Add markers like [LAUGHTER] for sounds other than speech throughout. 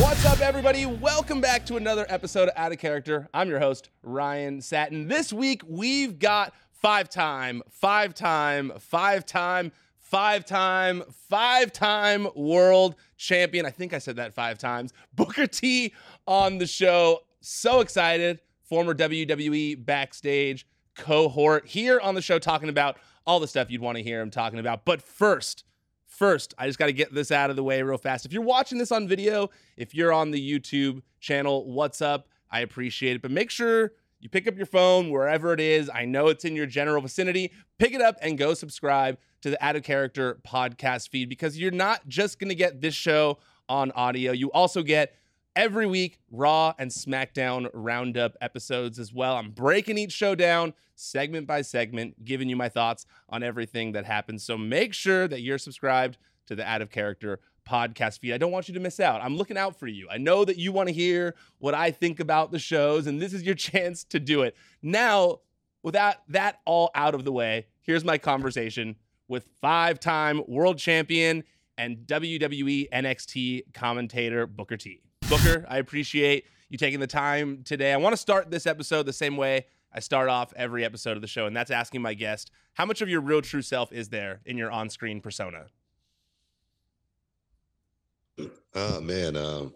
What's up, everybody? Welcome back to another episode of Out of Character. I'm your host, Ryan Satin. This week, we've got five time, five time, five time, five time, five time world champion. I think I said that five times. [LAUGHS] Booker T on the show. So excited. Former WWE backstage cohort here on the show talking about all the stuff you'd want to hear him talking about. But first, First, I just got to get this out of the way real fast. If you're watching this on video, if you're on the YouTube channel, what's up? I appreciate it. But make sure you pick up your phone wherever it is. I know it's in your general vicinity. Pick it up and go subscribe to the Out of Character podcast feed because you're not just going to get this show on audio. You also get every week Raw and SmackDown roundup episodes as well. I'm breaking each show down segment by segment, giving you my thoughts on everything that happens. So make sure that you're subscribed to the Out of Character podcast feed. I don't want you to miss out. I'm looking out for you. I know that you want to hear what I think about the shows, and this is your [LAUGHS] chance to do it. Now, without that all out of the way, here's my conversation with five time world champion and WWE NXT commentator Booker T. Booker, I appreciate you taking the time today. I want to start this episode the same way I start off every episode of the show, and that's asking my guest how much of your real true self is there in your on screen persona? Oh [CLEARS THROAT] man, um,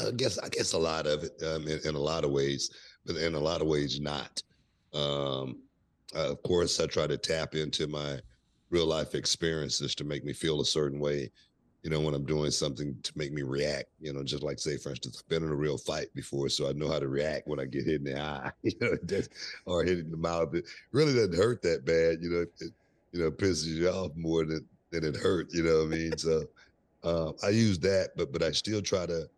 I guess I guess a lot of it um, in, in, a lot of ways, but in a lot of ways not. Um, uh, of course, I try to tap into my real life experiences to make me feel a certain way you know, when I'm doing something to make me react, you know, just like say, for instance, I've been in a real fight before, so I know how to react when I get hit in the eye, [LAUGHS] you know, or hit in the mouth. It really doesn't hurt that bad, you know, it, you know, pisses you off more than, than it hurt, you know what I mean? So uh, I use that, but, but I still try to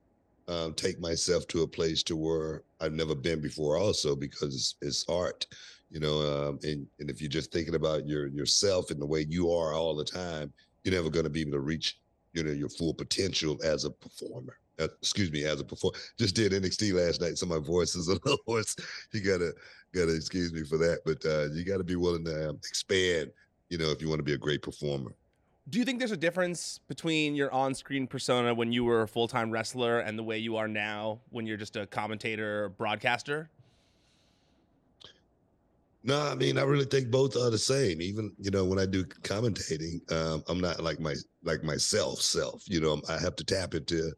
um, take myself to a place to where I've never been before also, because it's, it's art, you know, um, and, and if you're just thinking about your, yourself and the way you are all the time, you're never going to be able to reach you know your full potential as a performer. Uh, excuse me, as a performer. Just did NXT last night, so my voice is a [LAUGHS] little hoarse. You gotta gotta excuse me for that, but uh, you got to be willing to um, expand. You know, if you want to be a great performer. Do you think there's a difference between your on-screen persona when you were a full-time wrestler and the way you are now when you're just a commentator, broadcaster? No, I mean I really think both are the same. Even you know when I do commentating, um, I'm not like my like myself self. You know I have to tap into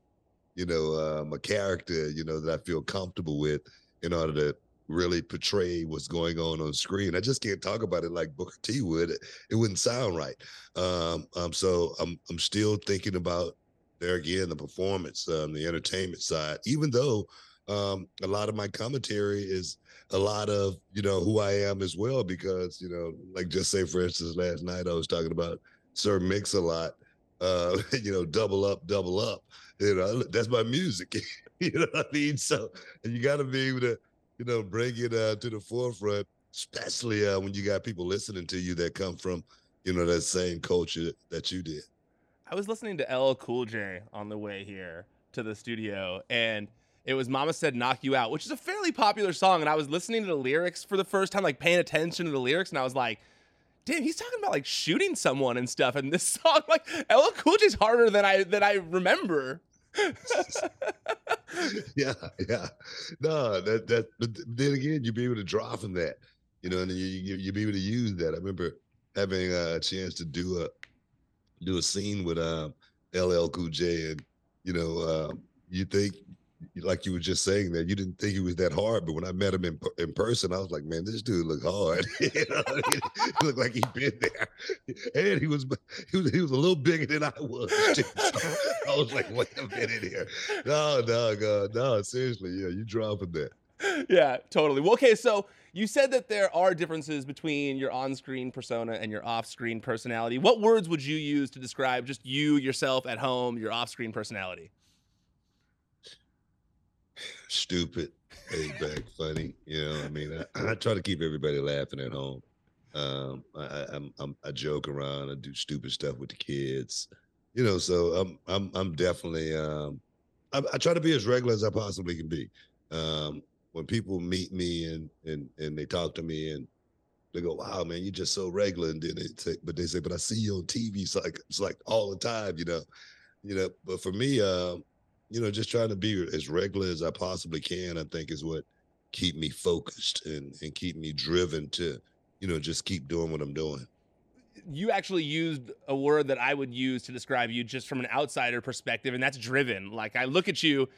you know um, a character you know that I feel comfortable with in order to really portray what's going on on screen. I just can't talk about it like Booker T would. It, it wouldn't sound right. Um, um, so I'm I'm still thinking about there again the performance, um, the entertainment side. Even though um, a lot of my commentary is a lot of you know who I am as well because you know like just say for instance last night I was talking about Sir Mix a lot uh [LAUGHS] you know double up double up you know that's my music [LAUGHS] you know what I mean? So and you got to be able to you know bring it uh, to the forefront especially uh, when you got people listening to you that come from you know that same culture that you did. I was listening to LL Cool J on the way here to the studio and it was Mama Said Knock You Out, which is a fairly popular song. And I was listening to the lyrics for the first time, like paying attention to the lyrics, and I was like, damn, he's talking about like shooting someone and stuff. And this [LAUGHS] song, like LL Cool J's harder than I than I remember. [LAUGHS] yeah, yeah. No, that that but then again, you'd be able to draw from that, you know, and you, you you'd be able to use that. I remember having a chance to do a do a scene with um LL Cool J and you know, uh, you think like you were just saying that you didn't think he was that hard, but when I met him in in person, I was like, man, this dude look hard. [LAUGHS] you know, he looked like he'd been there, and he was he was he was a little bigger than I was. [LAUGHS] So I was like, wait a minute here, no, no, God, no, seriously, yeah, you dropping that. Yeah, totally. Well, okay, so you said that there are differences between your on-screen persona and your off-screen personality. What words would you use to describe just you yourself at home, your off-screen personality? Stupid, laid back, funny. You know, I mean, I, I, try to keep everybody laughing at home. Um, I, I'm, I'm, I joke around. I do stupid stuff with the kids. You know, so I'm, I'm, I'm definitely. Um, I, I try to be as regular as I possibly can be. Um, when people meet me and and and they talk to me and they go, "Wow, man, you're just so regular," and then they say, but they say, "But I see you on TV, it's like it's like all the time," you know, you know. But for me, um, you know, just trying to be as regular as I possibly can, I think is what keep me focused and and keep me driven to, you know, just keep doing what I'm doing. You actually used a word that I would use to describe you just from an outsider perspective, and that's driven. Like I look at you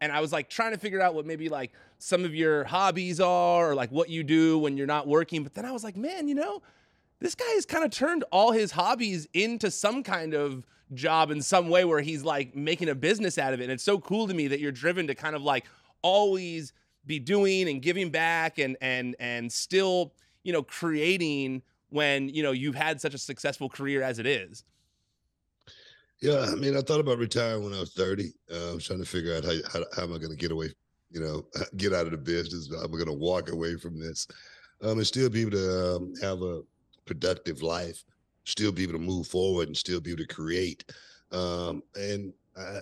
and I was like trying to figure out what maybe like some of your hobbies are or like what you do when you're not working. But then I was like, man, you know, this guy has kind of turned all his hobbies into some kind of job in some way where he's like making a business out of it. And it's so cool to me that you're driven to kind of like always be doing and giving back and and and still, you know, creating when, you know, you've had such a successful career as it is. Yeah, I mean, I thought about retiring when I was 30. Uh, I was trying to figure out how, how, how am I going to get away, you know, [LAUGHS] get out of the business. I'm going to walk away from this um, and still be able to um, have a productive life, still be able to move forward and still be able to create. Um, and I,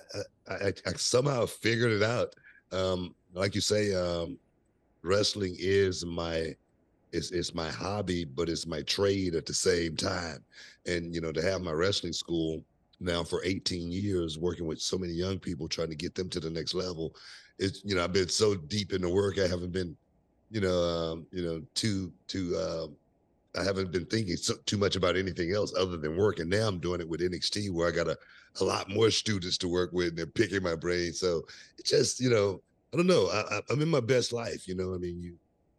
I, I, somehow figured it out. Um, like you say, um, wrestling is my it's, it's my hobby, but it's my trade at the same time. And you know, to have my wrestling school now for 18 years working with so many young people trying to get them to the next level it's you know i've been so deep in the work i haven't been you know um, you know too too um, i haven't been thinking so, too much about anything else other than work and now i'm doing it with nxt where i got a, a lot more students to work with and they're picking my brain so it's just you know i don't know I, i'm in my best life you know i mean you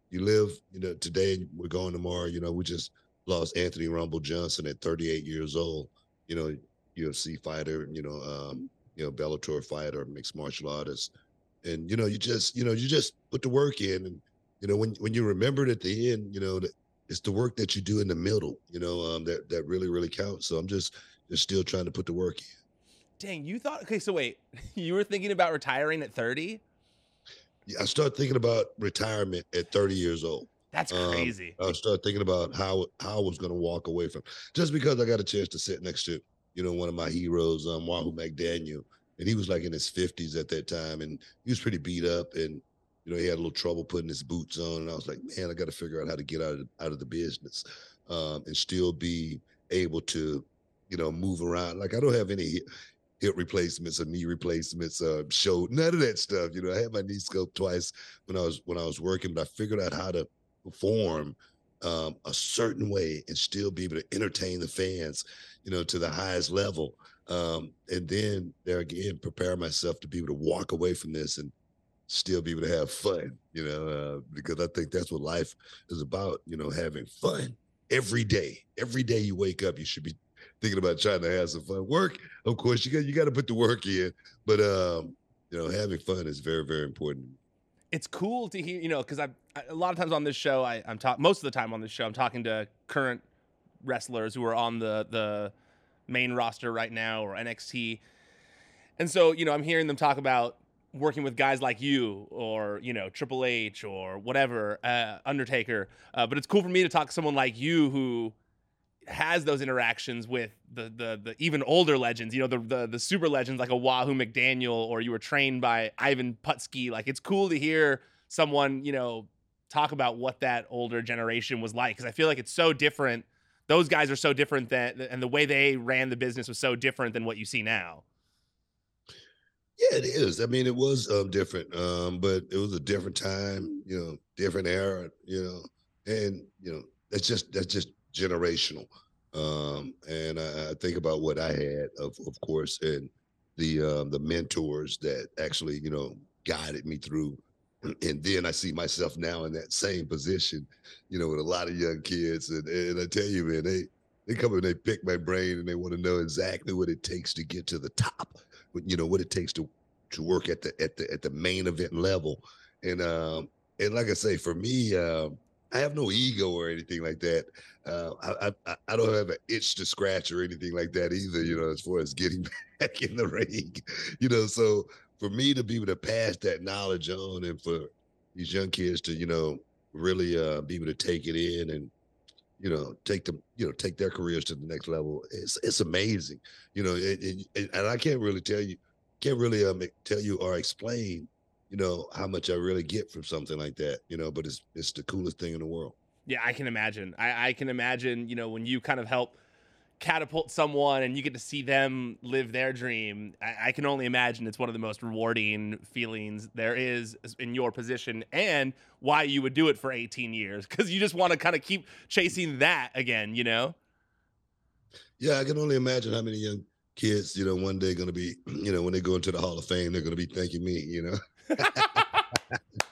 you live you know today we're going tomorrow you know we just lost anthony rumble johnson at 38 years old you know UFC fighter, you know, um, you know, Bellator fighter, mixed martial artist. And, you know, you just, you know, you just put the work in and, you know, when, when you remember it at the end, you know, it's the work that you do in the middle, you know, um, that, that really, really counts. So I'm just, just still trying to put the work in. Dang, you thought, okay, so wait, [LAUGHS] you were thinking about retiring at 30? Yeah, I started thinking about retirement at 30 years old. That's crazy. Um, I started thinking about how how I was going to walk away from just because I got a chance to sit next to you know, one of my heroes, um, Wahoo McDaniel, and he was like in his 50s at that time, and he was pretty beat up, and you know, he had a little trouble putting his boots on, and I was like, man, I got to figure out how to get out of out of the business, um, and still be able to, you know, move around. Like I don't have any hip replacements or knee replacements, uh, show none of that stuff. You know, I had my knee scoped twice when I was when I was working, but I figured out how to perform um, a certain way and still be able to entertain the fans, you know, to the highest level. Um, and then there again, prepare myself to be able to walk away from this and still be able to have fun, you know, uh, because I think that's what life is about, you know, having fun every day. Every day you wake up, you should be thinking about trying to have some fun. Work, of course, you got you got to put the work in, but um, you know, having fun is very, very important it's cool to hear, you know, because I a lot of times on this show, I, I'm talking most of the time on this show, I'm talking to current wrestlers who are on the the main roster right now or NXT, and so you know, I'm hearing them talk about working with guys like you or you know Triple H or whatever uh, Undertaker, uh, but it's cool for me to talk to someone like you who has those interactions with the the the even older legends, you know, the the the super legends like a Wahoo McDaniel, or you were trained by Ivan Putski. Like it's cool to hear someone, you know, talk about what that older generation was like because I feel like it's so different. Those guys are so different than and the way they ran the business was so different than what you see now. Yeah, it is. I mean, it was um, different, um, but it was a different time, you know, different era, you know, and you know, that's just that's just generational. Um, and I, I, think about what I had, of of course, and the um, the mentors that actually, you know, guided me through. [CLEARS THROAT] And then I see myself now in that same position, you know, with a lot of young kids. And, and I tell you, man, they they come and they pick my brain and they want to know exactly what it takes to get to the top. You know, what it takes to to work at the at the at the main event level. And um, and like I say, for me, um, I have no ego or anything like that. Uh, I, I, I don't have an itch to scratch or anything like that either. You know, as far as getting [LAUGHS] back in the ring, you know. So for me to be able to pass that knowledge on, and for these young kids to, you know, really uh, be able to take it in and you know take them you know take their careers to the next level it's it's amazing you know it, it, and i can't really tell you can't really um, tell you or explain you know how much I really get from something like that. You know, but it's it's the coolest thing in the world. Yeah, I can imagine. I, I can imagine. You know, when you kind of help catapult someone and you get to see them live their dream, I, I, can only imagine it's one of the most rewarding feelings there is in your position and why you would do it for 18 years because you just want to kind of keep chasing that again, you know? Yeah, I can only imagine how many young kids, you know, one day going to be, [CLEARS THROAT] you know, when they go into the Hall of Fame, they're going to be thanking me, you know? [LAUGHS] [LAUGHS]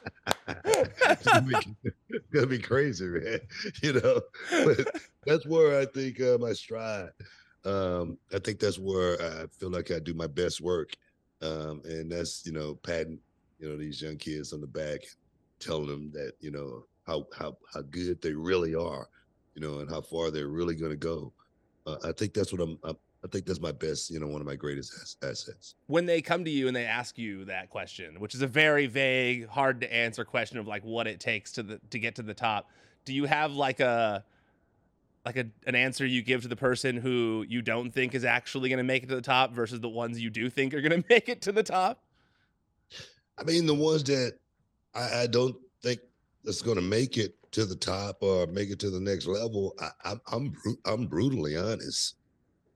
[LAUGHS] gonna be crazy, man. [LAUGHS] You know, but that's where I think uh, my stride. Um, I think that's where I feel like I do my best work, um, and that's you know patting you know these young kids on the back, telling them that you know how how how good they really are, you know, and how far they're really to go. Uh, I think that's what I'm, I'm I think that's my best, you know, one of my greatest assets. When they come to you and they ask you that question, which is a very vague, hard to answer question of like what it takes to the to get to the top, do you have like a like a, an answer you give to the person who you don't think is actually going to make it to the top versus the ones you do think are going [LAUGHS] to make it to the top? I mean, the ones that I, I don't think that's going to make it to the top or make it to the next level, I, I'm I'm I'm brutally honest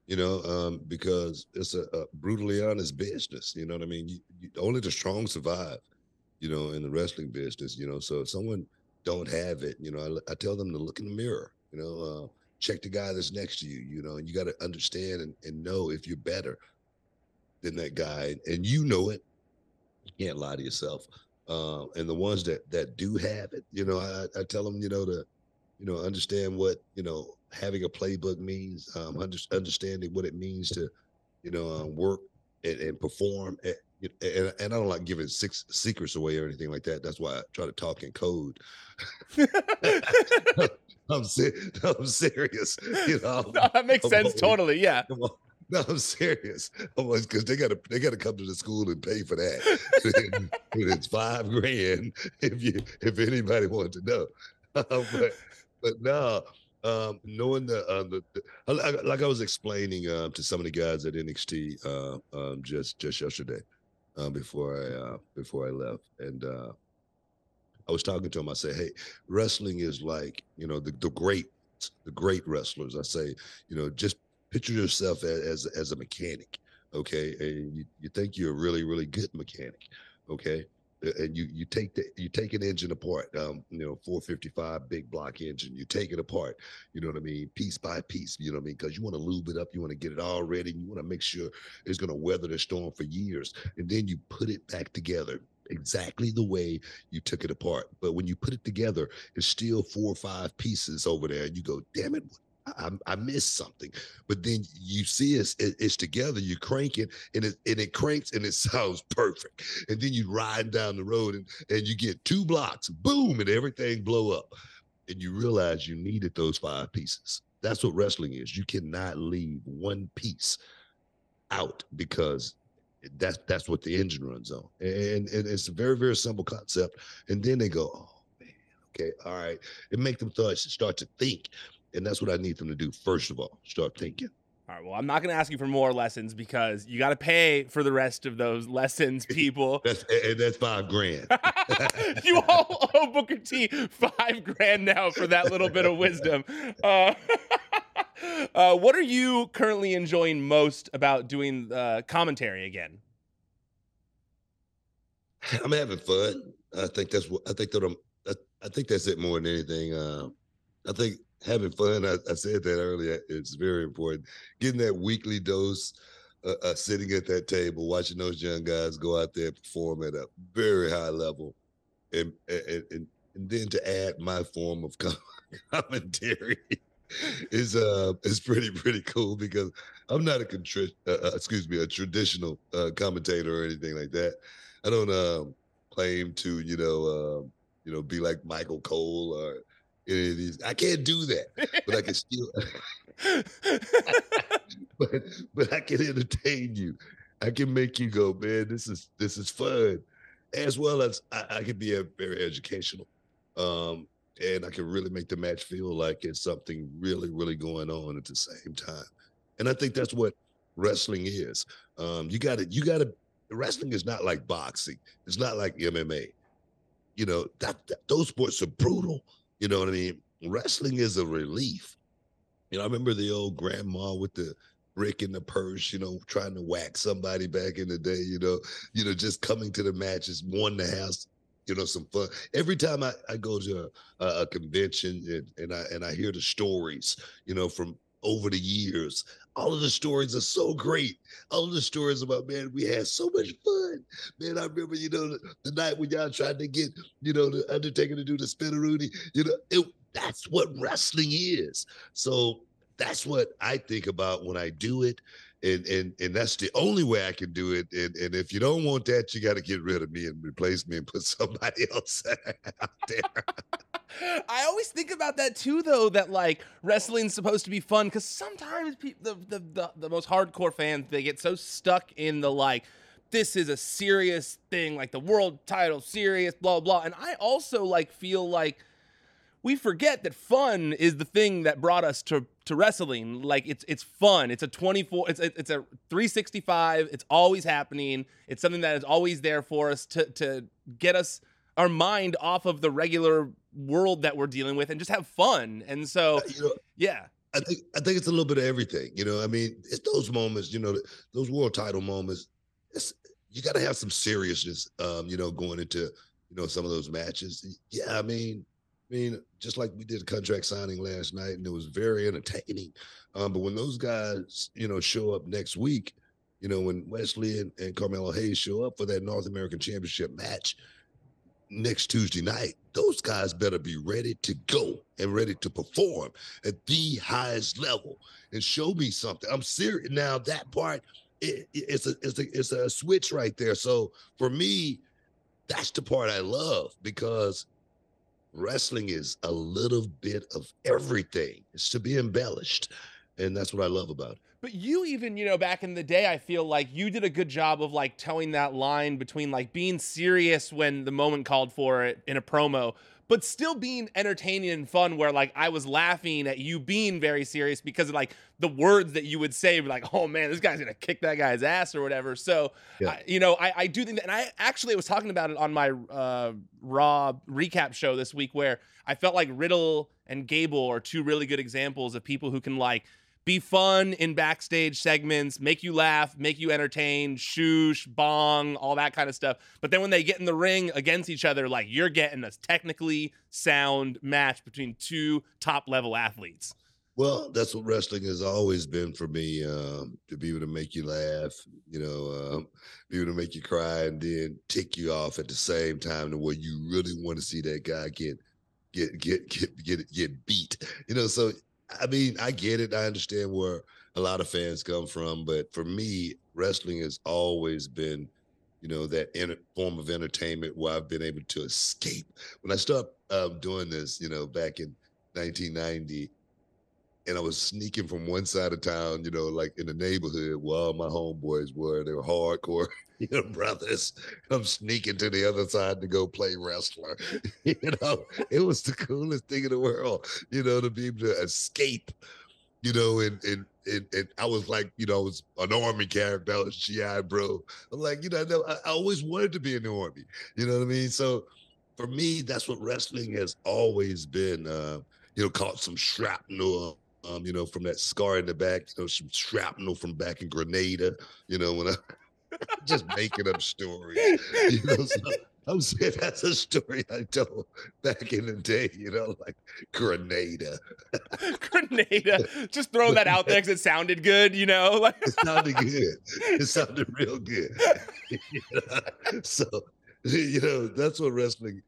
you know, um, because it's a, a, brutally honest business. You know what I mean? You, you, only the strong survive, you know, in the wrestling business. You know, so if someone don't have it, you know, I, I tell them to look in the mirror. You know, uh, check the guy that's next to you. You know, and you got to understand and, and know if you're better than that guy, and you know it. You can't lie to yourself. Uh, and the ones that that do have it, you know, I, I tell them, you know, to you know understand what you know having a playbook means, um, under, understanding what it means to, you know, uh, work and, and perform. At, and, and I don't like giving six secrets away or anything like that. That's why I try to talk in code. [LAUGHS] [LAUGHS] I'm, ser- I'm serious. You know, no, that makes I'm sense. Always, totally. Yeah. [LAUGHS] No, I'm serious. Because they gotta they gotta come to the school and pay for that. it's five grand if you if anybody wanted to know. But but no, um, knowing the, uh, the, the, like I was explaining uh, to some of the guys at NXT uh, um, just just yesterday uh, before I uh, before I left, and uh, I was talking to them. I said, "Hey, wrestling is like you know the the great the great wrestlers." I say, you know, just picture yourself as as, as a mechanic, okay, and you, you think you're a really really good mechanic, okay and you you take the you take an engine apart um you know 455 big block engine you take it apart you know what i mean piece by piece you know what i mean because you want to lube it up you want to get it all ready you want to make sure it's going to weather the storm for years and then you put it back together exactly the way you took it apart. But when you put it together it's still four or five pieces over there and you go damn it I, I missed something. But then you see it's, it's together, you crank it and it, and it cranks and it [LAUGHS] sounds perfect. And then you ride down the road and, and you get two blocks, boom, and everything blow up. And you realize you needed those five pieces. That's what wrestling is. You cannot leave one piece out because that's that's what the engine runs on. And, and it's a very, very simple concept. And then they go, oh man, okay, all right. It make them start, start to think and that's what I need them to do, first of all, start thinking. All right. Well, I'm not going to ask you for more lessons because you got to pay for the rest of those lessons, [LAUGHS] people. that's and that's five grand. [LAUGHS] you all owe Booker T five grand now for that little bit of wisdom. [LAUGHS] Uh, uh, what are you currently enjoying most about doing uh, commentary again? I'm having fun. I think that's what I think that I'm. I, I think that's it more than anything. Uh, I think having fun. I, I, said that earlier. It's very important. Getting that weekly dose, uh, uh, sitting at that table, watching those young guys go out there perform at a very high level, and and and, and then to add my form of [LAUGHS] commentary is uh is pretty pretty cool because I'm not a contri- uh, uh, excuse me a traditional uh, commentator or anything like that. I don't um, claim to you know um, you know be like Michael Cole or I can't do that, but I can still. [LAUGHS] but but I can entertain you. I can make you go, man. This is this is fun, as well as I, I can be a, very educational, um, and I can really make the match feel like it's something really really going on at the same time. And I think that's what wrestling is. Um, you got to you got to. Wrestling is not like boxing. It's not like MMA. You know that, that those sports are brutal you know what I mean? Wrestling is a relief. You know, I remember the old grandma with the brick in the purse, you know, trying to whack somebody back in the day, you know, you know, just coming to the matches, wanting to have, you know, some fun. Every time I, I go to a, a convention and, and I and I hear the stories, you know, from over the years. All of the stories are so great. All of the stories about man, we had so much fun. Man, I remember, you know, the, the night when y'all tried to get, you know, the Undertaker to do the Spinaroonie. You know, it, that's what wrestling is. So that's what I think about when I do it. And and and that's the only way I can do it. And and if you don't want that, you got to get rid of me and replace me and put [LAUGHS] somebody else [LAUGHS] out there. I always think about that too, though. That like wrestling's supposed to be fun because sometimes people, the, the the the most hardcore fans, they get so stuck in the like, this is a serious thing, like the world title, serious, blah blah. And I also like feel like we forget that fun is the thing that brought us to to wrestling. Like it's it's fun. It's a 24 it's it's a 365. It's always happening. It's something that is always there for us to to get us our mind off of the regular world that we're dealing with and just have fun. And so you know, yeah. I think I think it's a little bit of everything. You know, I mean, it's those moments, you know, those world title moments. It's you got to have some seriousness, um, you know, going into you know some of those matches. Yeah, I mean, I mean, just like we did a contract signing last night, and it was very entertaining. Um, but when those guys, you know, show up next week, you know, when Wes Lee and, and Carmelo Hayes show up for that North American Championship match next Tuesday night, those guys better be ready to go and ready to perform at the highest level and show me something. I'm serious now. That part, it, it's a it's a it's a switch right there. So for me, that's the part I love because wrestling is a little bit of everything. It's to be embellished. And that's what I love about it. But you even, you know, back in the day, I feel like you did a good job of like telling that line between like being serious when the moment called for it in a promo, but still being entertaining and fun where like I was laughing at you being very serious because of like the words that you would say like oh man this guy's gonna kick that guy's ass or whatever so yeah. I, you know I, I do think that and I actually was talking about it on my uh, raw recap show this week where I felt like Riddle and Gable are two really good examples of people who can like be fun in backstage segments, make you laugh, make you entertain, shoosh, bong, all that kind of stuff. But then when they get in the ring against each other, like you're getting a technically sound match between two top level athletes. Well, that's what wrestling has always been for me. Um, to be able to make you laugh, you know, um, be able to make you cry, and then tick you off at the same time to where you really want to see that guy get get get get get get beat. You know, so I mean, I get it. I understand where a lot of fans come from, but for me, wrestling has always been, you know, that form of entertainment where I've been able to escape. When I started um, doing this, you know, back in 1990, and I was sneaking from one side of town, you know, like in the neighborhood where all my homeboys were. They were hardcore, [LAUGHS] you know, brothers. I'm sneaking to the other side to go play wrestler. [LAUGHS] you know, it was the coolest thing in the world, you know, to be able to escape, you know, and and and, and I was like, you know, I was an army character. I was GI bro. I'm like, you know, I, I always wanted to be in the army. You know what I mean? So for me, that's what wrestling has always been. Uh, you know, caught some shrapnel um, you know, from that scar in the back, you know, some shrapnel from back in Grenada, you know, when I [LAUGHS] just making up stories. You know, so I'm saying that's a story I told back in the day, you know, like Grenada. [LAUGHS] Grenada. Just throw that out there because it sounded good, you know. it sounded good. It sounded real good. [LAUGHS] you know? So, you know, that's what wrestling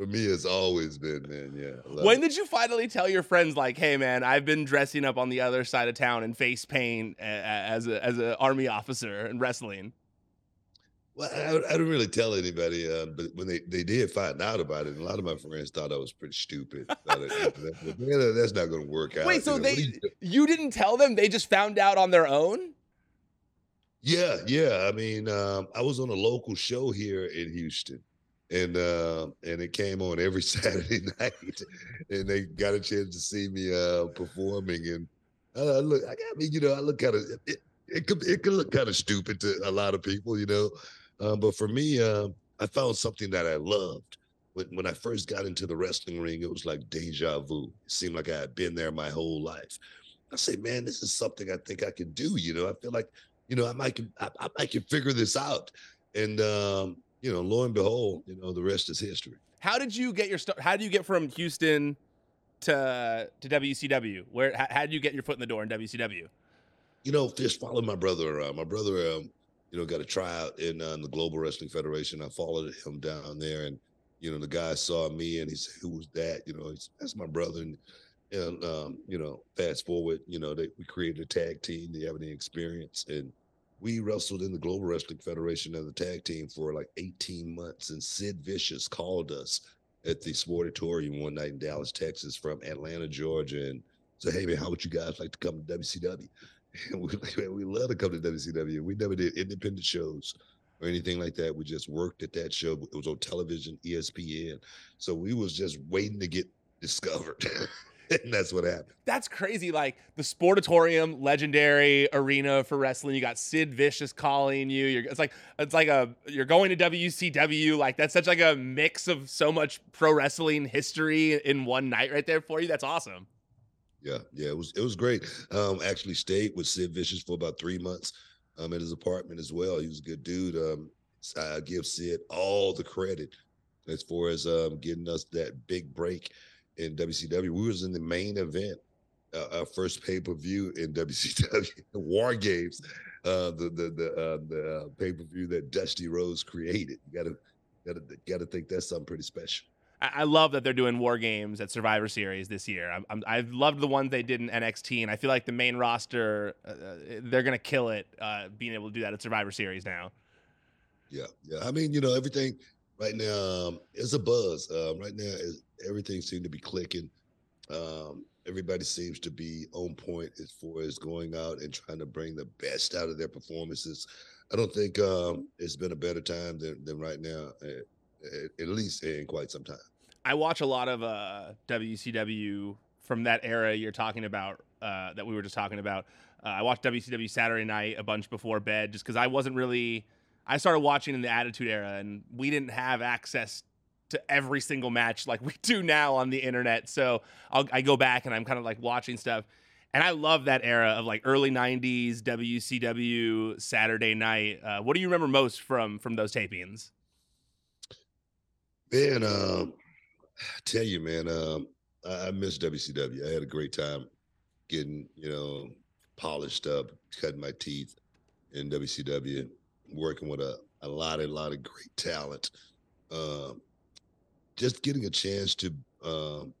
for me it's always been man yeah when it. did you finally tell your friends like hey man i've been dressing up on the other side of town in face paint as a as an army officer and wrestling well i, I don't really tell anybody uh, but when they, they did find out about it and a lot of my friends thought i was pretty stupid it. that's not going to work out wait so you know, they you, you didn't tell them they just found out on their own yeah yeah i mean um, i was on a local show here in houston and uh, and it came on every [LAUGHS] Saturday night, and they got a chance to see me uh, performing. And I look, I mean, you know, I look kind of it, it could it could look kind of stupid to a lot of people, you know, um, but for me, uh, I found something that I loved. When when I first got into the wrestling ring, it was like deja vu. It seemed like I had been there my whole life. I say, man, this is something I think I can do. You know, I feel like, you know, I might I, I might can figure this out. And um, you know, lo and behold, you know, the rest is history. How did you get your start? How did you get from Houston to to WCW? Where how, how did you get your foot in the door in WCW? You know, just followed my brother around. My brother, um, you know, got a tryout in, uh, in the Global Wrestling Federation. I followed him down there, and you know, the guy saw me and he said, "Who was that?" You know, that's my brother. And and um, you know, fast forward, you know, they we created a tag team. They have any experience, and we wrestled in the Global Wrestling Federation as a tag team for like 18 months. And Sid Vicious called us at the Sportatorium one night in Dallas, Texas, from Atlanta, Georgia, and said, "Hey man, how would you guys like to come to WCW?" [LAUGHS] And we man, we love to come to WCW. We never did independent shows or anything like that. We just worked at that show. It was on television, ESPN. So we was just waiting to get discovered. [LAUGHS] [LAUGHS] and that's what happened. That's crazy. Like the Sportatorium, legendary arena for wrestling. You got Sid Vicious calling you. You're, it's like it's like a you're going to WCW. Like that's such like a mix of so much pro wrestling history in one night right there for you. That's awesome. Yeah, yeah, it was it was great. Um, actually stayed with Sid Vicious for about three months um, at his apartment as well. He was a good dude. Um, I give Sid all the credit as far as um, getting us that big break in WCW. We was in the main event, uh, our first pay per view in [LAUGHS] WCW, War Games, uh, the the the, uh, the uh, pay per view that Dusty Rhodes created. You gotta gotta gotta think that's something pretty special. I love that they're doing war games at Survivor Series this year. I'm, i have loved the ones they did in NXT, and I feel like the main roster uh, uh, they're gonna kill it uh, being able to do that at Survivor Series now. Yeah, yeah. I mean, you know, everything right now um, is a buzz. Um, right now, is, everything seems to be clicking. Um, everybody seems to be on point as far as going out and trying to bring the best out of their performances. I don't think um, it's been a better time than, than right now, at, at least in quite some time. I watch a lot of uh, WCW from that era you're talking about, uh, that we were just talking about. Uh, I watched WCW Saturday night a bunch before bed just because I wasn't really. I started watching in the Attitude Era, and we didn't have access to every single match like we do now on the internet. So I'll, I go back and I'm kind of like watching stuff. And I love that era of like early '90s WCW Saturday Night. Uh, what do you remember most from from those tapings? Man, um, I [SIGHS] tell you, man, um, I, I miss WCW. I had a great time getting, you know, polished up, cutting my teeth in WCW, working with a, a lot, a lot of great talent. Um, just getting a chance to, um,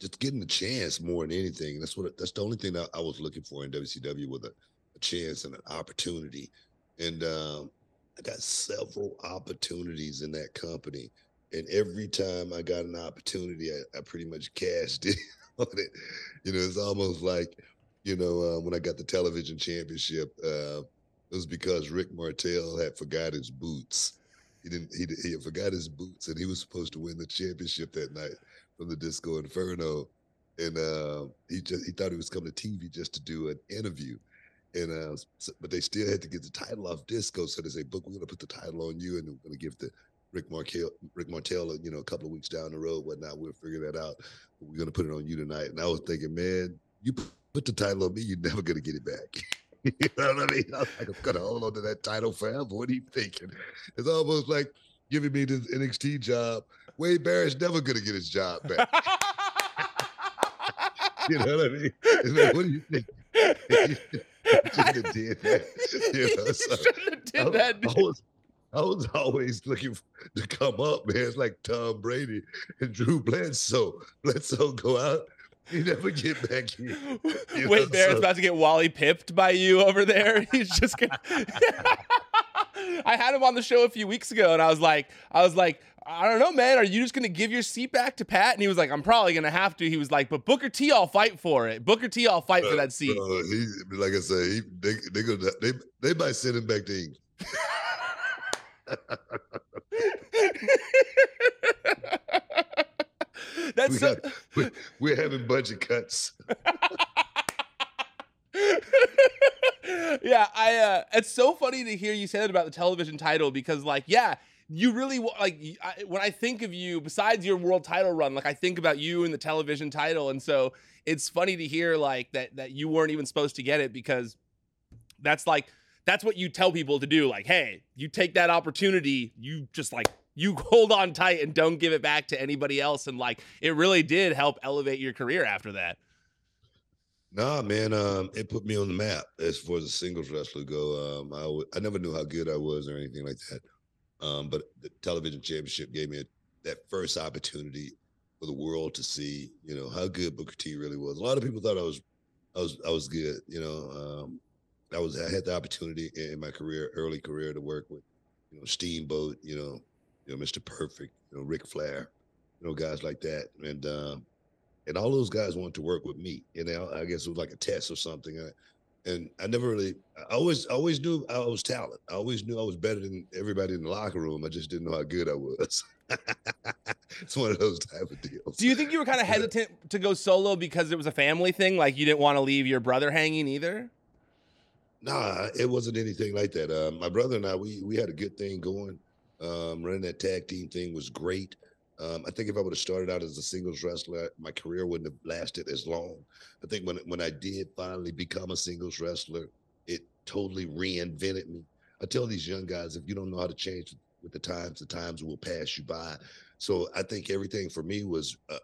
just getting a chance more than anything. That's what. That's the only thing that I was looking for in WCW with a, a chance and an opportunity. And um, I got several opportunities in that company and every time I got an opportunity, I, I pretty much cashed [LAUGHS] it on it. You know, it's almost like, you know, uh, when I got the television championship, uh, it was because Rick Martel had forgot his boots. He didn't. He he forgot his boots, and he was supposed to win the championship that night from the Disco Inferno. And uh, he just he thought he was coming to TV just to do an interview. And uh, so, but they still had to get the title off Disco, so they say, "Book, we're gonna put the title on you, and we're gonna give the Rick Martel, Rick Martell, you know, a couple of weeks down the road, whatnot. We'll figure that out. We're gonna put it on you tonight. And I was thinking, man, you put the title on me, you're never gonna get it back. [LAUGHS] [LAUGHS] you know what I mean? I was like, I'm gonna hold on to that title forever. What are you thinking? It's almost like giving me this NXT job. Wade Barrett's never gonna get his job back. [LAUGHS] you know what I mean? Like, what do you think? [LAUGHS] should have did that. You know, so should have did that. I, I was, I was always looking to come up, man. It's like Tom Brady and Drew Bledsoe. Bledsoe go out, [LAUGHS] he never get back in. [LAUGHS] Wade, Barrett's so. about to get Wally pipped by you over there. [LAUGHS] He's just gonna. I had him on the show a few weeks ago, and I was like, I was like, I don't know, man. Are you just gonna give your seat back to Pat? And he was like, I'm probably gonna have to. He was like, but Booker T, I'll fight for it. Booker T, I'll fight uh, for that seat. Uh, he, like I said, he, they they, gonna, they they might send him back to England. [LAUGHS] That's we so- got, we, we're having budget cuts. [LAUGHS] yeah, I. Uh, it's so funny to hear you say that about the television title because, like, yeah, you really like I, when I think of you, besides your world title run, like I think about you and the television title, and so it's funny to hear like that that you weren't even supposed to get it because that's like that's what you tell people to do. Like, hey, you take that opportunity, you just like you [LAUGHS] hold on tight and don't give it back to anybody else, and like it really did help elevate your career after that. Nah, man, um, it put me on the map as far as a singles wrestler go. Um, I, w- I never knew how good I was or anything like that. Um, but the television championship gave me a, that first opportunity for the world to see, you know, how good Booker T really was. A lot of people thought I was, I was, I was good. You know, um, I was, I had the opportunity in my career, early career, to work with, you know, Steamboat, you know, you know, Mr. Perfect, you know, Ric Flair, you know, guys like that, and um, and all those guys wanted to work with me. You know, I guess it was like a test or something and I never really, I always, always knew I was talent. I always knew I was better than everybody in the locker room. I just didn't know how good I was. [LAUGHS] it's one of those type of deals. Do you think you were kind of [LAUGHS] hesitant to go solo because it was a family thing? Like you didn't want to leave your brother hanging either? Nah, it wasn't anything like that. Uh, my brother and I, we we had a good thing going. Um, running that tag team thing was great. Um, I think if I would have started out as a singles wrestler, my career wouldn't have lasted as long. I think when when I did finally become a singles wrestler, it totally reinvented me. I tell these young guys, if you don't know how to change with the times, the times will pass you by. So I think everything for me was uh,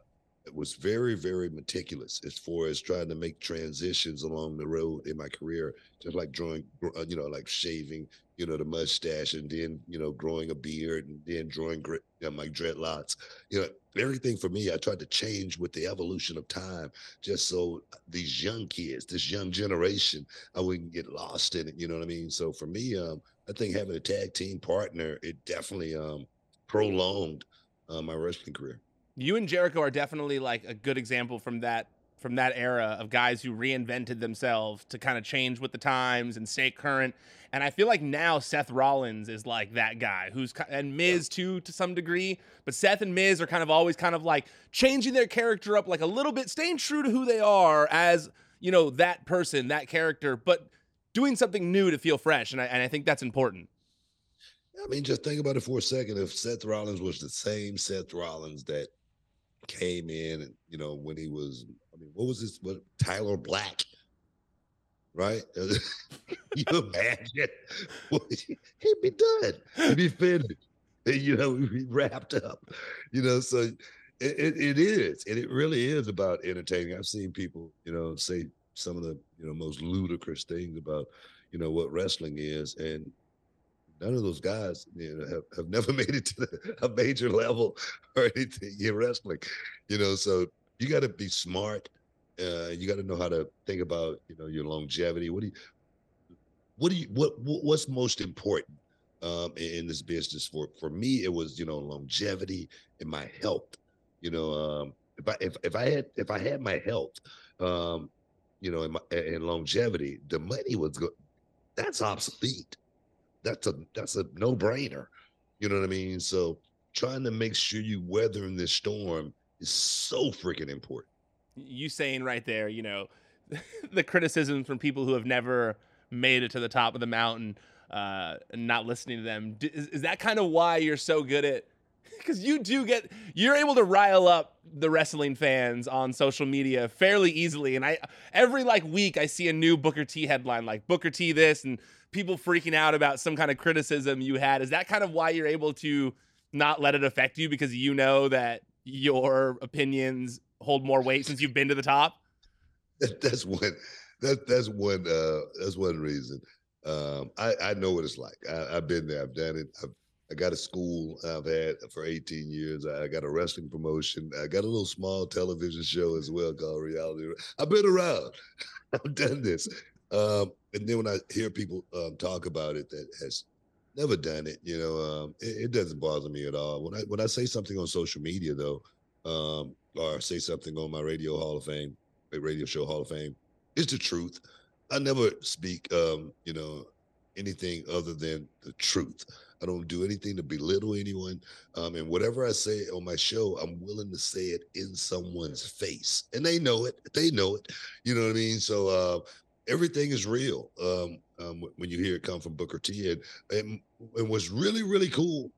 was very very meticulous as far as trying to make transitions along the road in my career, just like drawing, uh, you know, like shaving, you know, the mustache and then, you know, growing a beard and then drawing you know, my dreadlocks. You know, everything for me, I tried to change with the evolution of time just so these young kids, this young generation, I wouldn't get lost in it. You know what I mean? So for me, um, I think having a tag team partner, it definitely um, prolonged uh, my wrestling career. You and Jericho are definitely like a good example from that from that era of guys who reinvented themselves to kind of change with the times and stay current. And I feel like now Seth Rollins is like that guy who's and Miz too to some degree, but Seth and Miz are kind of always kind of like changing their character up like a little bit, staying true to who they are as you know that person, that character, but doing something new to feel fresh. And I, and I think that's important. I mean, just think about it for a second. If Seth Rollins was the same Seth Rollins that came in and you know when he was I mean, what was this? What Tyler Black? Right? [LAUGHS] you imagine? [LAUGHS] he'd be done. He'd be finished. You know, we'd be wrapped up. You know, so it, it, it is, and it really is about entertaining. I've seen people, you know, say some of the you know most ludicrous things about you know what wrestling is, and none of those guys you know have, have never [LAUGHS] made it to the, a major level [LAUGHS] or anything in wrestling you know so you got to be smart. Uh, you got to know how to think about you know your longevity. What do you what do you what, what's most important um, in, in, this business for for me? It was you know longevity and my health. You know, um, if I if, if I had if I had my health, um, you know, and, my, and longevity, the money was good. That's obsolete. That's a that's a no brainer. You know what I mean? So trying to make sure you weather in this storm is so freaking important. You saying right there, you know, [LAUGHS] the criticism from people who have never made it to the top of the mountain, uh, and not listening to them. Is, is that kind of why you're so good at? [LAUGHS] Because you do get, you're able to rile up the wrestling fans on social media fairly easily. And I, every like week, I see a new Booker T headline, like Booker T this, and people freaking out about some kind of criticism you had. Is that kind of why you're able to not let it affect you because you know that your opinions hold more weight since you've been to the top? That's one. That that's one. Uh, that's one reason. Um, I I know what it's like. I, have been there. I've done it. I've I got a school I've had for 18 years. I got a wrestling promotion. I got a little small television show as well called Reality. I've been around. [LAUGHS] I've done this. Um, and then when I hear people um, talk about it that has never done it. You know, um, it, it, doesn't bother me at all. When I when I say something on social media though, um, or say something on my radio Hall of Fame, radio show Hall of Fame, it's the truth. I never speak, um, you know, anything other than the truth. I don't do anything to belittle anyone. Um, and whatever I say on my show, I'm willing to say it in someone's face. And they know it. They know it. You know what I mean? So uh, everything is real um, um, when you hear it come from Booker T. And, and, and what's really, really cool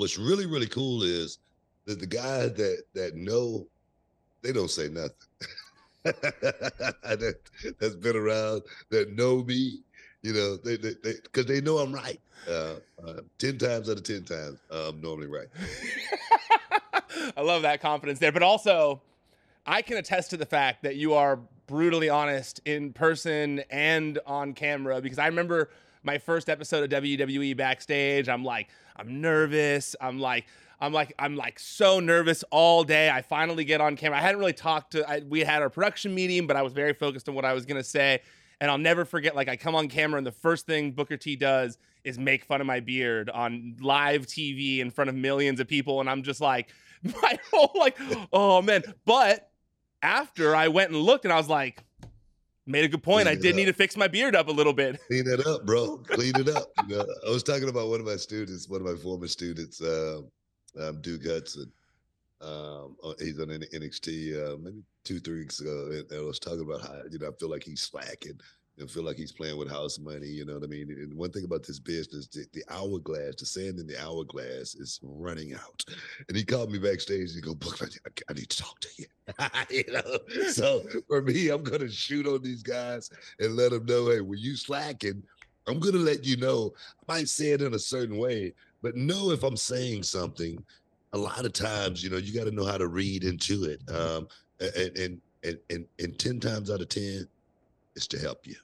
what's really really cool is that the guys that that know they don't say nothing. [LAUGHS] that, has been around that know me, you know, they because they, they, they, know I'm right. Uh, uh, ten times out of ten times, uh, I'm normally right. [LAUGHS] I love that confidence there, but also I can attest to the fact that you are brutally honest in person and on camera because I remember my first episode of WWE backstage. I'm like, I'm nervous. I'm like, I'm like, I'm like so nervous all day. I finally get on camera. I hadn't really talked to, I, we had our production meeting, but I was very focused on what I was to say. And I'll never forget, like, I come on camera and the first thing Booker T does is make fun of my beard on live TV in front of millions of people. And I'm just like, [LAUGHS] my whole, like, oh man. But after I went and looked and I was like, made a good point. Clean I did need to fix my beard up a little bit. [LAUGHS] Clean it up, bro. Clean it up. You know, I was talking about one of my students, one of my former students, uh, um, Duke Hudson. Um, uh, he's on NXT uh, maybe two, three weeks ago, and I was talking about how you know I feel like he's slacking and feel like he's playing with house money. You know what I mean? And one thing about this business, the, the hourglass, the sand in the hourglass is running out. And he called me backstage. and He go, Book, I, I need to talk to you. [LAUGHS] you know. So for me, I'm gonna shoot on these guys and let them know, hey, when you slacking, I'm gonna let you know. I might say it in a certain way, but know if I'm saying something. A lot of times, you know, you got to know how to read into it. Um, and, and and and and ten times out of ten, it's to help you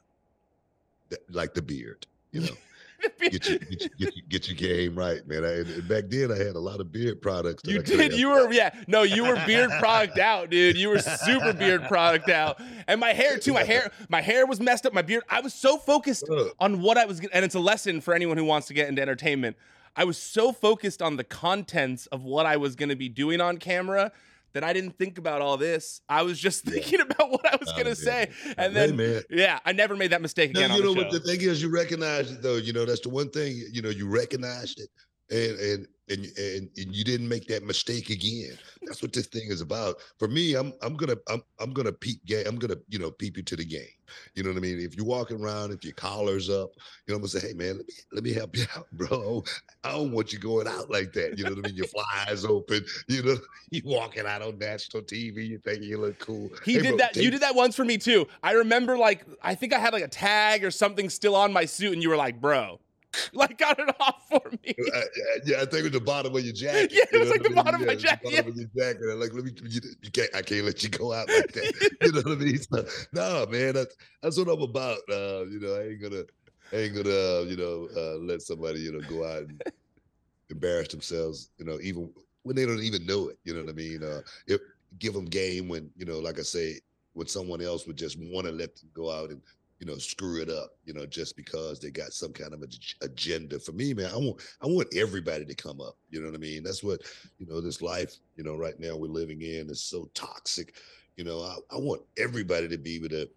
like the beard, you know. [LAUGHS] get, your, get, your, get, your, get, your, game right, man. I, back then, I had a lot of beard products. You did. You were, yeah. No, you were beard product out, dude. You were super beard product out, and my hair too. My hair, my hair was messed up. My beard. I was so focused on what I was, and it's a lesson for anyone who wants to get into entertainment. I was so focused on the contents of what I was going to be doing on camera that I didn't think about all this. I was just [LAUGHS] thinking about what I was oh, gonna say, and then yeah, I never made that mistake again. you know what the thing is, you recognize it though. You know that's the one thing. You know you recognized it, and and and, and and you didn't make that mistake again. That's what this thing is about. For me, I'm I'm gonna I'm I'm gonna peep game. I'm gonna you know peep you to the game. You know what I mean? If you're walking around, if your collar's up, you know I'm gonna say, hey man, let me let me help you [LAUGHS] out, bro. I don't want you going out like that. You know what I mean? Your flies open. [LAUGHS] You know [LAUGHS] you walking out on national TV. You think you look cool. He hey, did bro, that. Take- you did that once for me too. I remember like I think I had like a tag or something still on my suit, and you were like, bro [LAUGHS] like got it off for me. Uh, yeah, I think it was the bottom of your jacket. Yeah, it was like the bottom of my jacket. Bottom of your jacket. Like, let me, you, you, can't, I can't let you go out like that. [LAUGHS] you know what I mean? So, no, man, that's that's what I'm about. Uh, you know, I ain't gonna, I ain't gonna, uh, you know, uh, let somebody, you know, go out and [LAUGHS] embarrass themselves. You know, even when they don't even know it. You know what I mean? Uh, if, give them game when, you know, like I say, when someone else would just want to let them go out and you know, screw it up, you know, just because they got some kind of agenda. For me, man, I want I want everybody to come up. You know what I mean? That's what, you know, this life, you know, right now we're living in is so toxic. You know, I, I want everybody to be able to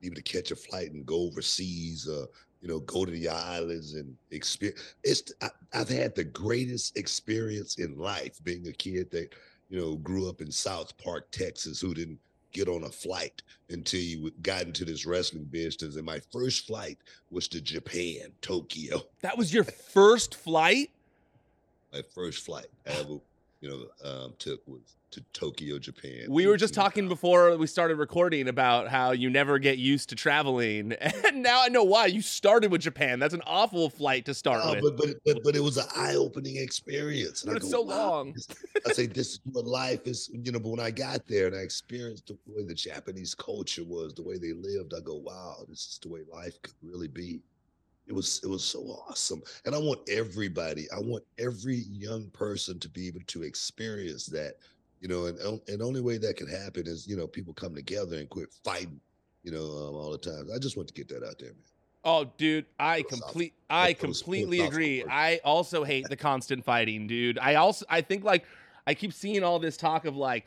be able to catch a flight and go overseas, uh, you know, go to the islands and experience. It's I, I've had the greatest experience in life being a kid that, you know, grew up in South Park, Texas, who didn't get on a flight until you got into this wrestling business. And my first flight was to Japan, Tokyo. That was your first flight? My first flight I ever, you know, um, took was to Tokyo, Japan. We were just talking before we started recording about how you never get used to traveling, [LAUGHS] and now I know why. You started with Japan. That's an awful flight to start with. But, but but but it was an eye-opening experience. And but it's go, so wow. long. I say this is what life is. You know, but when I got there and I experienced the way the Japanese culture was, the way they lived, I go, wow, this is the way life could really be. It was it was so awesome, and I want everybody. I want every young person to be able to experience that you know, and and only way that can happen is you know people come together and quit fighting, you know, um, all the time. I just want to get that out there, man. Oh, dude, I complete, I completely agree. I also hate the constant fighting, dude. I also, I think like, I keep seeing all this talk of like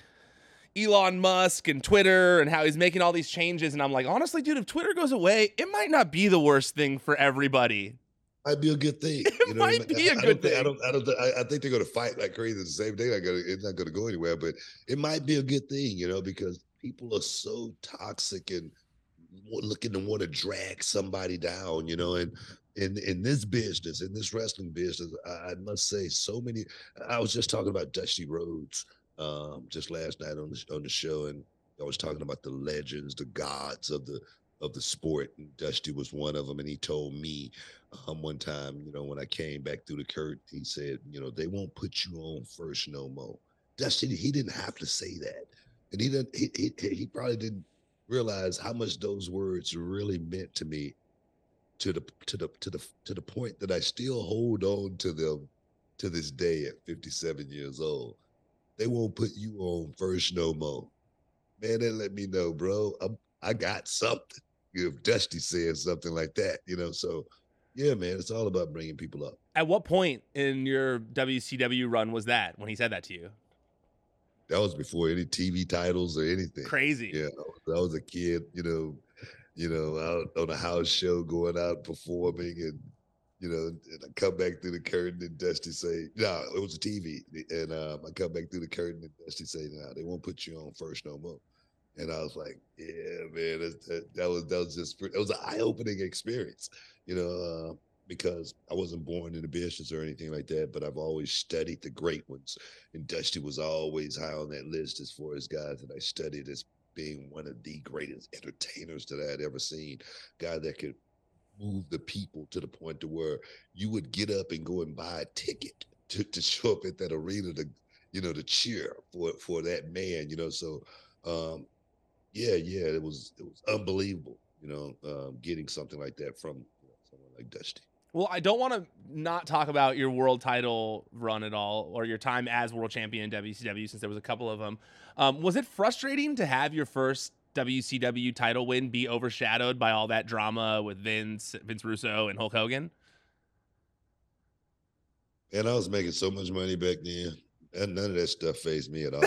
Elon Musk and Twitter and how he's making all these changes, and I'm like, honestly, dude, if Twitter goes away, it might not be the worst thing for everybody might be a good thing. [LAUGHS] It you know might I mean? be a good thing. I don't. I don't. I, I think they're going to fight like crazy the same day. It's not going to go anywhere. But it might be a good thing, you know, because people are so toxic and looking to want to drag somebody down, you know. And in in this business, in this wrestling business, I, I must say, so many. I was just talking about Dusty Rhodes um, just last night on the on the show, and I was talking about the legends, the gods of the of the sport. And Dusty was one of them, and he told me um, one time, you know, when I came back through the curtain, he said, you know, they won't put you on first no more. Dusty, he didn't have to say that, and he didn't. He he, he probably didn't realize how much those words really meant to me to the to the to the to the point that I still hold on to them to this day at 57 years old. They won't put you on first no more. Man, they let me know, bro. I'm, I got something. If Dusty says something like that, you know, so yeah, man, it's all about bringing people up. At what point in your WCW run was that when he said that to you? That was before any TV titles or anything. Crazy. Yeah, I was a kid, you know, you know, out on a house show, going out performing, and you know, and I come back through the curtain and Dusty say, "No, it was a TV," and um, I come back through the curtain and Dusty say, "No, they won't put you on first no more." And I was like, "Yeah, man, that, that was that was just it was an eye opening experience, you know." Uh, because I wasn't born in the business or anything like that, but I've always studied the great ones. And Dusty was always high on that list as far as guys that I studied as being one of the greatest entertainers that I had ever seen. Guy that could move the people to the point to where you would get up and go and buy a ticket to, to show up at that arena to, you know, to cheer for for that man, you know. So um yeah, yeah, it was it was unbelievable, you know, um, getting something like that from you know, someone like Dusty. Well, I don't want to not talk about your world title run at all, or your time as world champion in WCW, since there was a couple of them. Um, was it frustrating to have your first WCW title win be overshadowed by all that drama with Vince, Vince Russo, and Hulk Hogan? And I was making so much money back then, and none of that stuff fazed me at [LAUGHS] all.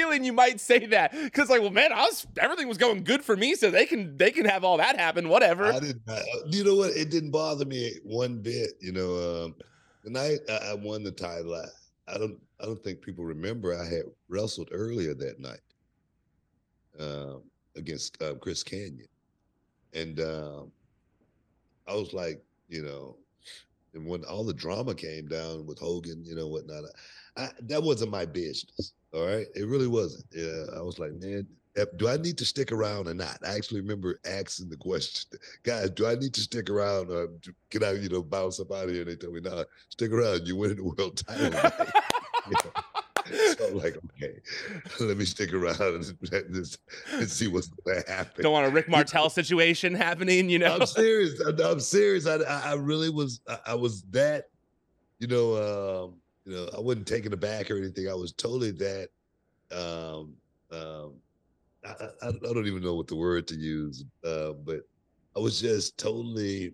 Feeling you might say that because, like, well, man, I was everything was going good for me, so they can they can have all that happen, whatever. I didn't. You know what? It didn't bother me one bit. You know, um, the night I, won the title, I, I, don't I don't think people remember I had wrestled earlier that night um, against uh, Chris Kanyon, and um, I was like, you know, and when all the drama came down with Hogan, you know, whatnot, I, that wasn't my business. All right. It really wasn't. Yeah. I was like, man, eh, do I need to stick around or not? I actually remember asking the question, [LAUGHS] guys, do I need to stick around or can I, you know, bounce up out of here? And they told me, no, nah, stick around. You win the world title. [LAUGHS] [LAUGHS] so I'm like, [LAUGHS] okay, let me stick around and, [LAUGHS] and, and see what's going to happen. Don't want a Rick Martel situation happening, you know? I'm serious. I'm, I'm serious. I, I really was, I, I was that, you know, um, you know, I wasn't taken aback or anything. I was totally that. Um, um, I, I, I, don't even know what the word to use, uh, but I was just totally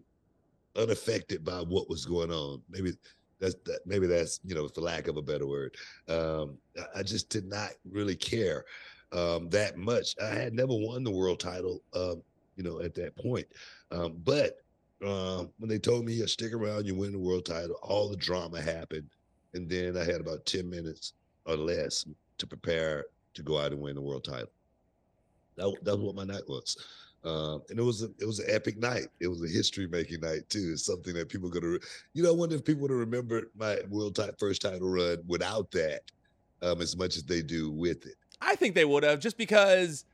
unaffected by what was going on. Maybe that's that. Maybe that's you know, for lack of a better word. Um, I, just did not really care um, that much. I had never won the world title, um, you know, at that point. Um, but um, when they told me, yeah, stick around, you win the world title, all the drama happened and then I had about ten minutes or less to prepare to go out and win the world title. That that's what my night was. Um, and it was a, it was an epic night. It was a history making night too. It's something that people gonna, you know, I wonder if people would have remembered my world title first title run without that, um, as much as they do with it. I think they would have, just because.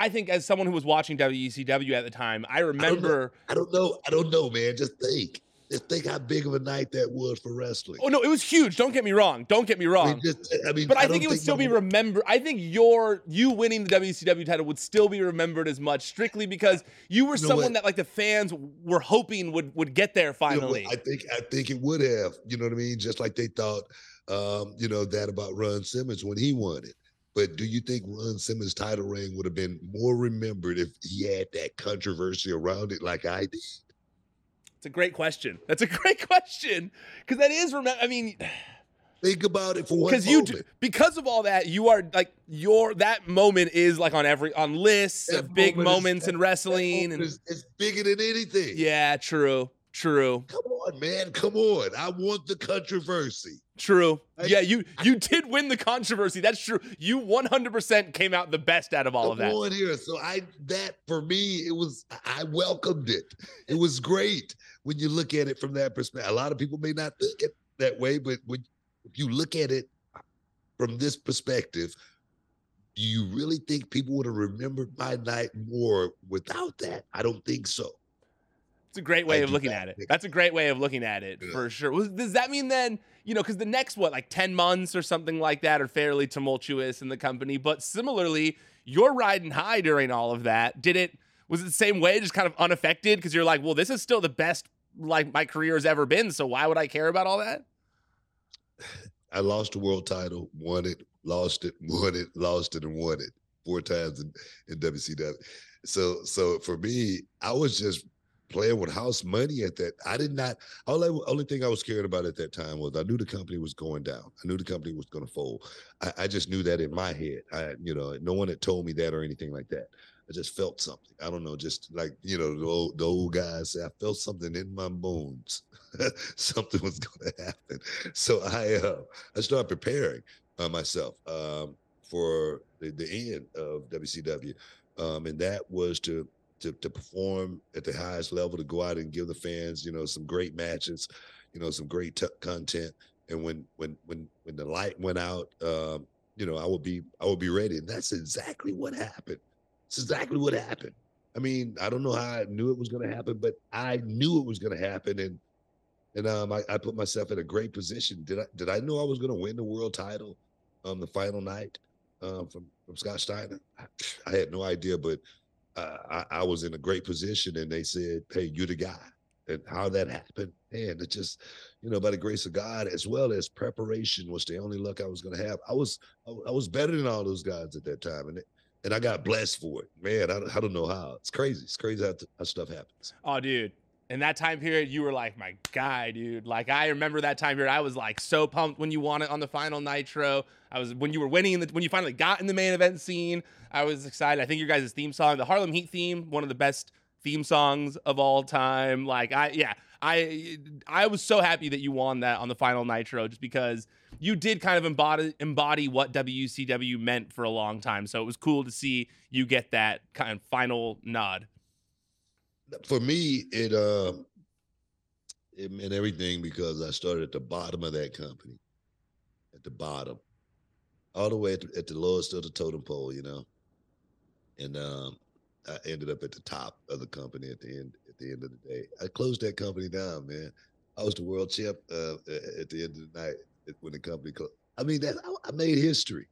I think as someone who was watching WCW at the time, I remember. I don't know. I don't know, I don't know man. Just think just think how big of a night that was for wrestling. Oh no, it was huge. Don't get me wrong. Don't get me wrong. I mean, just, I mean but I, I think it would think still be remembered. I think your you winning the WCW title would still be remembered as much, strictly because you were you know someone what? that like the fans were hoping would would get there finally. You know, I think I think it would have. You know what I mean? Just like they thought, um, you know, that about Ron Simmons when he won it. But do you think Ron Simmons' title reign would have been more remembered if he had that controversy around it like I did? It's a great question. That's a [LAUGHS] great question because that is remember. I mean, [SIGHS] think about it for one because you do, because of all that you are like your that moment is like on every on lists that of big moments is, in wrestling and is, it's bigger than anything. Yeah, true, true. Come on, man, come on. I want the controversy. True. yeah, you you did win the controversy. That's true. You 100% came out the best out of all of that. Here, so I that for me it was I welcomed it. It was great when you look at it from that perspective. A lot of people may not think it that way, but when if you look at it from this perspective, do you really think people would have remembered my night more without that? I don't think so. It's a great way I of looking at it. That's a great way of looking at it yeah. for sure. Does that mean then, you know, because the next, what, like 10 months or something like that are fairly tumultuous in the company. But similarly, you're riding high during all of that. Did it, was it the same way, just kind of unaffected? Because you're like, well, this is still the best like my career has ever been. So why would I care about all that? I lost the world title, won it, lost it, [LAUGHS] won it, lost it, and won it four times in, in WCW. So, so for me, I was just playing with house money at that. I did not. All only thing I was scared about at that time was I knew the company was going down. I knew the company was going to fold. I, I, just knew that in my head. I, you know, no one had told me that or anything like that. I just felt something. I don't know, just like you know, the old, the old guys say, I felt something in my bones. [LAUGHS] something was going to happen. So I, uh, I started preparing uh, myself um, for the, the end of WCW, um, and that was to to, to perform at the highest level, to go out and give the fans, you know, some great matches, you know, some great t- content. And when when when when the light went out, um, you know, I would be I would be ready. And that's exactly what happened. It's exactly what happened. I mean, I don't know how I knew it was going to happen, but I knew it was going to happen, and and um, I, I, put myself in a great position. Did I did I know I was going to win the world title on um, the final night um, from from Scott Steiner? I, I had no idea, but I, I, was in a great position and they said, Hey, you're the guy. And how that happened, man, it just, you know, by the grace of God, as well as preparation was the only luck I was going to have. I was, I, was better than all those guys at that time. And, it, and I got blessed for it, man. I, I don't know how. It's crazy. It's crazy how, how stuff happens. Oh, dude, in that time period, you were like my guy, dude. Like I remember that time period. I was like so pumped when you won it on the final Nitro. I was when you were winning in the when you finally got in the main event scene. I was excited. I think your guys' theme song, the Harlem Heat theme, one of the best theme songs of all time. Like I yeah, I I was so happy that you won that on the final Nitro just because you did kind of embody embody what WCW meant for a long time. So it was cool to see you get that kind of final nod for me, it uh, it meant everything because I started at the bottom of that company, at the bottom, all the way at the, at the lowest of the totem pole, you know, and um, I ended up at the top of the company at the end. At the end of the day, I closed that company down, man. I was the world champ uh, at the end of the night when the company closed. I mean, that I, made history.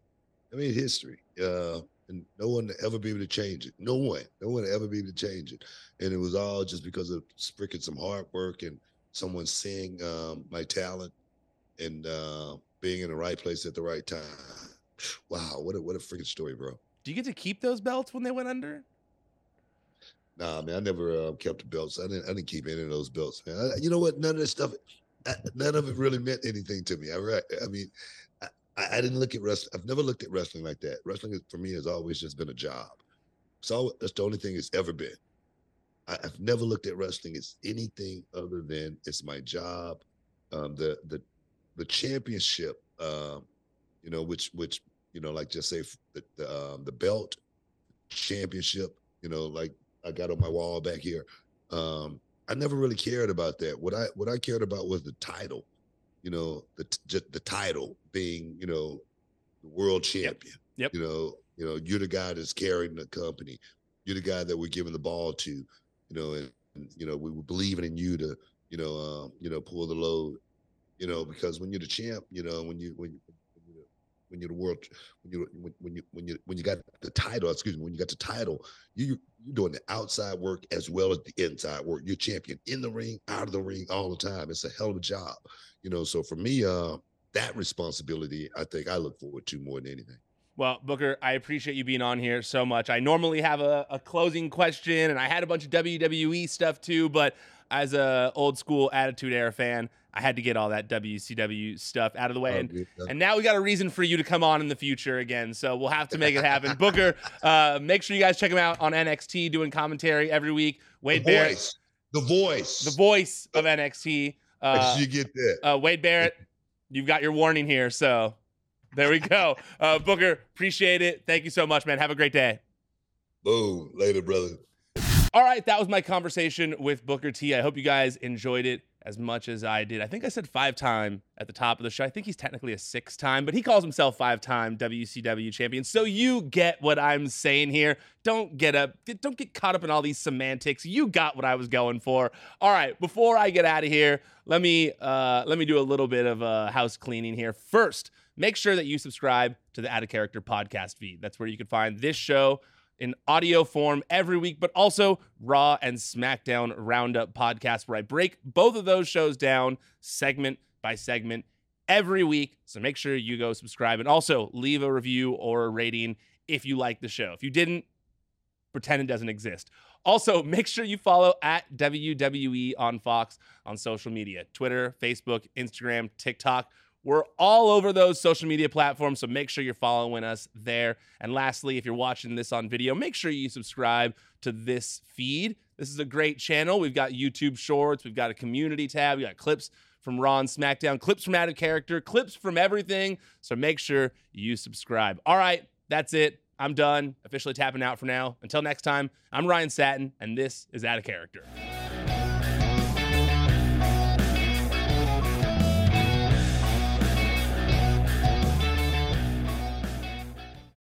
I made history. Uh, and no one to ever be able to change it. No one, no one to ever be able to change it. And it was all just because of freaking some hard work and someone seeing um, my talent and uh, being in the right place at the right time. [SIGHS] Wow, what a what a freaking story, bro. Do you get to keep those belts when they went under? Nah, man, I never uh, kept the belts. I didn't. I didn't keep any of those belts, man. I, you know what? None of this stuff. none of it really meant anything to me. I, I mean, I, I, didn't look at wrestling. I've never looked at wrestling like that. Wrestling for me has always just been a job. So that's the only thing it's ever been. I, have never looked at wrestling as anything other than it's my job. Um, the the the championship, um, you know, which which you know, like just say the the, um, the belt championship, you know, like I got on my wall back here. Um, I never really cared about that. What I what I cared about was the title you know, the just the title being, you know, the world champion. Yep. You know, you know, you're the guy that's carrying the company. You're the guy that we're giving the ball to, you know, and, and you know, we were believing in you to, you know, um, you know, pull the load, you know, because when you're the champ, you know, when you when you when you're the world when you when you when you when you got the title excuse me when you got the title you you're doing the outside work as well as the inside work. You're champion in the ring out of the ring all the time. It's a hell of a job you know so for me uh that responsibility i think i look forward to more than anything. Well, Booker, I appreciate you being on here so much. I normally have a, a, closing question, and I had a bunch of WWE stuff too, but as a old school Attitude Era fan, I had to get all that WCW stuff out of the way. Oh, and, and now we got a reason for you to come on in the future again. So we'll have to make it happen. [LAUGHS] Booker, uh, make sure you guys check him out on NXT doing commentary every week. Wade the Barrett. Voice. The voice. The voice of NXT. Uh, you get that. Uh, Wade Barrett, you've got your warning here. So there we go. [LAUGHS] Uh, Booker, appreciate it. Thank you so much, man. Have a great day. Boom. Later, brother. All right, that was my conversation with Booker T. I hope you guys enjoyed it as much as I did. I think I said five time at the top of the show. I think he's technically a six time, but he calls himself five time WCW champion. So you get what I'm saying here. Don't get up, don't get caught up in all these semantics. You got what I was going for. All right, before I get out of here, let me uh, let me do a little bit of uh, house cleaning here. First, make sure that you subscribe to the Out of Character podcast feed. That's where you can find this show in audio form every week, but also Raw and SmackDown Roundup podcast, where I break both of those shows down segment by segment every week. So make sure you go subscribe and also leave a review or a rating if you like the show. If you didn't, pretend it doesn't exist. Also, [LAUGHS] make sure you follow at WWE on Fox on social media Twitter, Facebook, Instagram, TikTok. We're all over those social media platforms, so make sure you're following us there. And lastly, if you're watching this on video, make sure you subscribe to this feed. This is a great channel. We've got YouTube Shorts, we've got a community tab, we got clips from Raw and SmackDown, clips from Out of Character, clips from everything. So make sure you subscribe. All right, that's it. I'm done. Officially tapping out for now. Until next time, I'm Ryan Satin, and this is Out of Character.